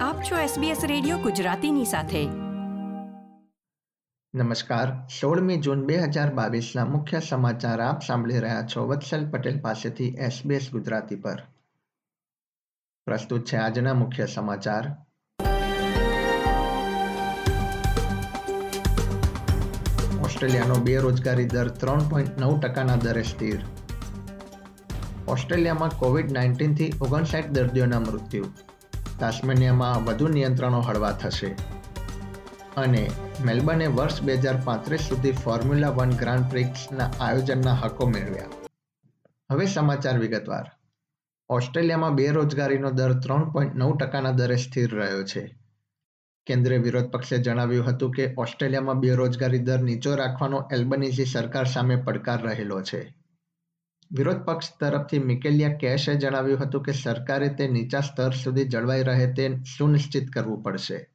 આપ છો SBS radio ગુજરાતીની સાથે. નમસ્કાર. સોળમી જૂન બે હજાર બાવીસના મુખ્ય સમાચાર આપ સાંભળી રહ્યા છો વત્સલ પટેલ પાસેથી SBS ગુજરાતી પર. પ્રસ્તુત છે આજના મુખ્ય સમાચાર. ઓસ્ટ્રેલિયાનો બેરોજગારી દર ત્રણ પોઈન્ટ નવ ટકાના દરે સ્થિર. ઓસ્ટ્રેલિયામાં કોવિડ નાઇન્ટીનથી ઓગણસાઠ દર્દીઓના મૃત્યુ તાસ્મેનિયામાં વધુ નિયંત્રણો હળવા થશે. અને મેલબર્ને વર્ષ બે હજાર પાંત્રીસ સુધી ફોર્મ્યુલા વન ગ્રાન્ડ પ્રિક્સના આયોજનના હકો મેળવ્યા. હવે સમાચાર વિગતવાર. ઓસ્ટ્રેલિયામાં બેરોજગારીનો દર ત્રણ પોઈન્ટ નવ ટકાના દરે સ્થિર રહ્યો છે. કેન્દ્રીય વિરોધ પક્ષે જણાવ્યું હતું કે ઓસ્ટ્રેલિયામાં બેરોજગારી દર નીચો રાખવાનો એલ્બનીઝી સરકાર સામે પડકાર રહેલો છે. વિરોધ પક્ષ તરફથી મિકેલિયા કેશે જણાવ્યું હતું કે સરકારે તે નીચા સ્તર સુધી જળવાઈ રહે તે સુનિશ્ચિત કરવું પડશે.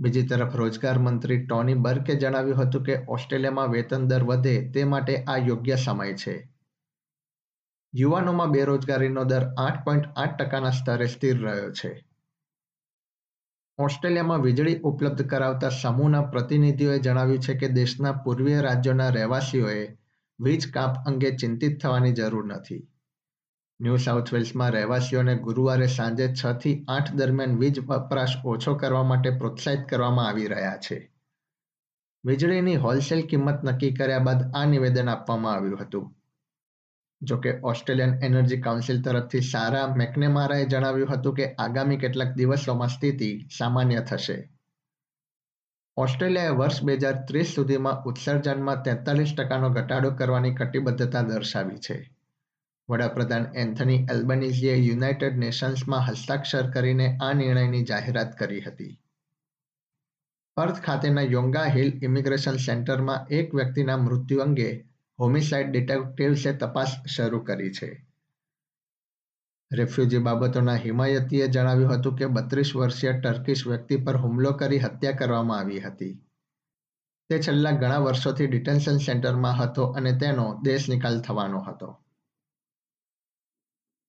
બીજી તરફ રોજગાર મંત્રી ટોની બર્કે જણાવ્યું હતું કે ઓસ્ટ્રેલિયામાં વેતન દર વધે તે માટે આ યોગ્ય સમય છે. યુવાનોમાં બેરોજગારીનો દર આઠ પોઈન્ટ આઠ ટકાના સ્તરે સ્થિર રહ્યો છે. ઓસ્ટ્રેલિયામાં વીજળી ઉપલબ્ધ કરાવતા સમૂહના પ્રતિનિધિઓએ જણાવ્યું છે કે દેશના પૂર્વીય રાજ્યોના રહેવાસીઓએ વીજ કાપ અંગે ચિંતિત થવાની જરૂર નથી. ન્યૂ સાઉથ વેલ્સમાં રહેવાસીઓને ગુરુવારે સાંજે છ થી આઠ દરમિયાન વીજ વપરાશ ઓછો કરવા માટે પ્રોત્સાહિત કરવામાં આવી રહ્યા છે. વીજળીની હોલસેલ કિંમત નક્કી કર્યા બાદ આ નિવેદન આપવામાં આવ્યું હતું. જોકે ઓસ્ટ્રેલિયન એનર્જી કાઉન્સિલ તરફથી સારા મેકનેમારાએ જણાવ્યું હતું કે આગામી કેટલાક દિવસોમાં સ્થિતિ સામાન્ય થશે. ઓસ્ટ્રેલિયાએ વર્ષ બે હજાર ત્રીસ સુધીમાં ઉત્સર્જનમાં તેતાલીસ ટકાનો ઘટાડો કરવાની કટિબદ્ધતા દર્શાવી છે. વડાપ્રધાન એન્થની એલ્બનીઝીએ યુનાઇટેડ નેશન્સમાં હસ્તાક્ષર કરીને આ નિર્ણયની જાહેરાત કરી હતી. પર્થ ખાતેના યોંગા હિલ ઇમિગ્રેશન સેન્ટરમાં એક વ્યક્તિના મૃત્યુ અંગે હોમિસાઇડ ડિટેક્ટિવ્સે તપાસ શરૂ કરી છે. રેફ્યુજી બાબતોના હિમાયતીએ જણાવ્યું હતું કે બત્રીસ વર્ષીય ટર્કીશ વ્યક્તિ પર હુમલો કરી હત્યા કરવામાં આવી હતી. તે છેલ્લા ઘણા વર્ષોથી ડિટેન્શન સેન્ટરમાં હતો અને તેનો દેશ નિકાલ થવાનો હતો.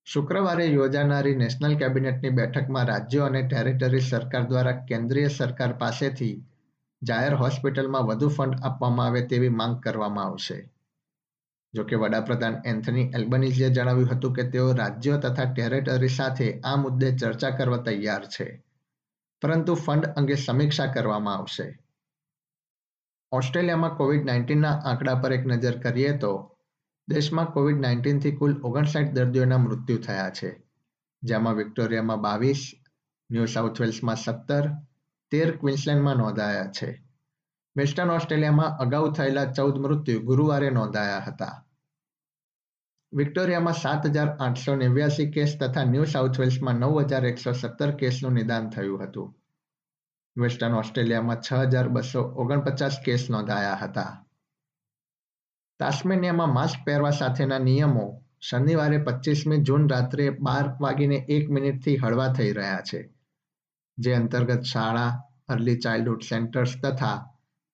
શુક્રવારે યોજાનારી નેશનલ કેબિનેટની બેઠકમાં રાજ્યો અને ટેરિટરી સરકાર દ્વારા કેન્દ્રીય સરકાર પાસેથી જાહેર હોસ્પિટલમાં વધુ ફંડ આપવામાં આવે તેવી માંગ કરવામાં આવશે. જોકે વડાપ્રધાન એન્થની એલ્બનીઝીએ જણાવ્યું હતું કે તેઓ રાજ્યો તથા ટેરેટરી સાથે આ મુદ્દે ચર્ચા કરવા તૈયાર છે. પરંતુ ફંડ અંગે સમીક્ષા કરવામાં આવશે. ઓસ્ટ્રેલિયામાં કોવિડ નાઇન્ટીનના આંકડા પર એક નજર કરીએ તો દેશમાં કોવિડ નાઇન્ટીનથી કુલ ઓગણસાઠ દર્દીઓના મૃત્યુ થયા છે, જેમાં વિક્ટોરિયામાં બાવીસ, ન્યૂ સાઉથ વેલ્સમાં સત્તર, તેર ક્વિન્સલેન્ડમાં નોંધાયા છે. વેસ્ટર્ન ઓસ્ટ્રેલિયામાં અગાઉ થયેલા ચૌદ મૃત્યુ ગુરુવારે નોંધાયા હતા. વિક્ટોરિયામાં સાત હજાર આઠસો નેવ્યાસી કેસ તથા ન્યૂ સાઉથ વેલ્સમાં નવ હજાર એકસો સત્તર કેસનું નિદાન થયું હતું. વેસ્ટર્ન ઓસ્ટ્રેલિયામાં છ હજાર બસો ઓગણપચાસ કેસ નોંધાયા હતા. તાસ્મેનિયામાં માસ્ક પહેરવા સાથેના નિયમો શનિવારે પચીસમી જૂન રાત્રે બાર વાગીને એક મિનિટથી હળવા થઈ રહ્યા છે. જે અંતર્ગત શાળા, અર્લી ચાઇલ્ડહુડ સેન્ટર્સ તથા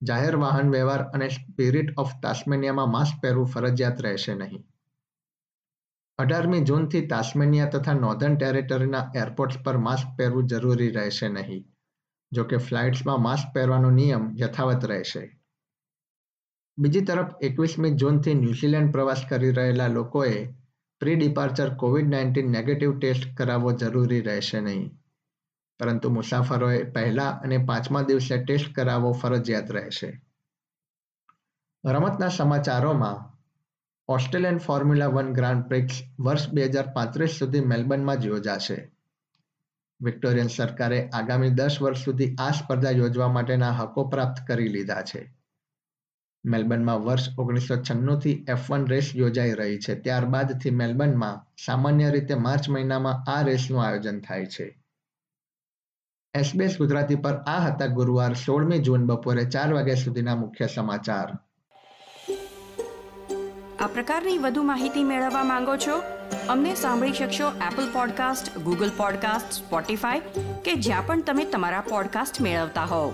જાહેર વાહન વ્યવહાર અને સ્પિરિટ ઓફ તાસ્મેનિયામાં માસ્ક પહેરવું ફરજિયાત રહેશે નહીં. અઢારમી જૂનથી તાસ્મેનિયા તથા નોર્ધન ટેરેટરીના એરપોર્ટ્સ પર માસ્ક પહેરવું જરૂરી રહેશે નહીં, જોકે ફ્લાઇટ્સમાં માસ્ક પહેરવાનો નિયમ યથાવત રહેશે. બીજી તરફ એકવીસમી જૂનથી ન્યૂઝીલેન્ડ પ્રવાસ કરી રહેલા લોકોએ pre departure COVID nineteen negative test કરાવવો જરૂરી રહેશે નહીં. પરંતુ મુસાફરોએ પહેલા અને પાંચમા દિવસે ટેસ્ટ કરાવવો ફરજિયાત રહેશે. રમતના સમાચારોમાં, Australian Formula One Grand Prix વર્ષ બે હજાર પાંત્રીસ સુધી મેલબર્નમાં યોજાશે. વિક્ટોરિયન સરકારે આગામી દસ વર્ષ સુધી આ સ્પર્ધા યોજવા માટેના હકો પ્રાપ્ત કરી લીધા છે. મેલબર્નમાં વર્ષ ઓગણીસો છન્નુંથી એફ વન રેસ યોજાઈ રહી છે. ત્યારબાદથી મેલબર્નમાં સામાન્ય રીતે માર્ચ મહિનામાં આ રેસનું આયોજન થાય છે. એસબીએસ ગુજરાતી પર આ હતા ગુરુવાર સોળમી જૂન બપોરે ચાર વાગ્યા સુધીના મુખ્ય સમાચાર. આ પ્રકારની વધુ માહિતી મેળવવા માંગો છો? અમને સાંભળી શકશો Apple podcast Google podcast Spotify કે જ્યાં પણ તમે તમારા પોડકાસ્ટ મેળવતા હોવ.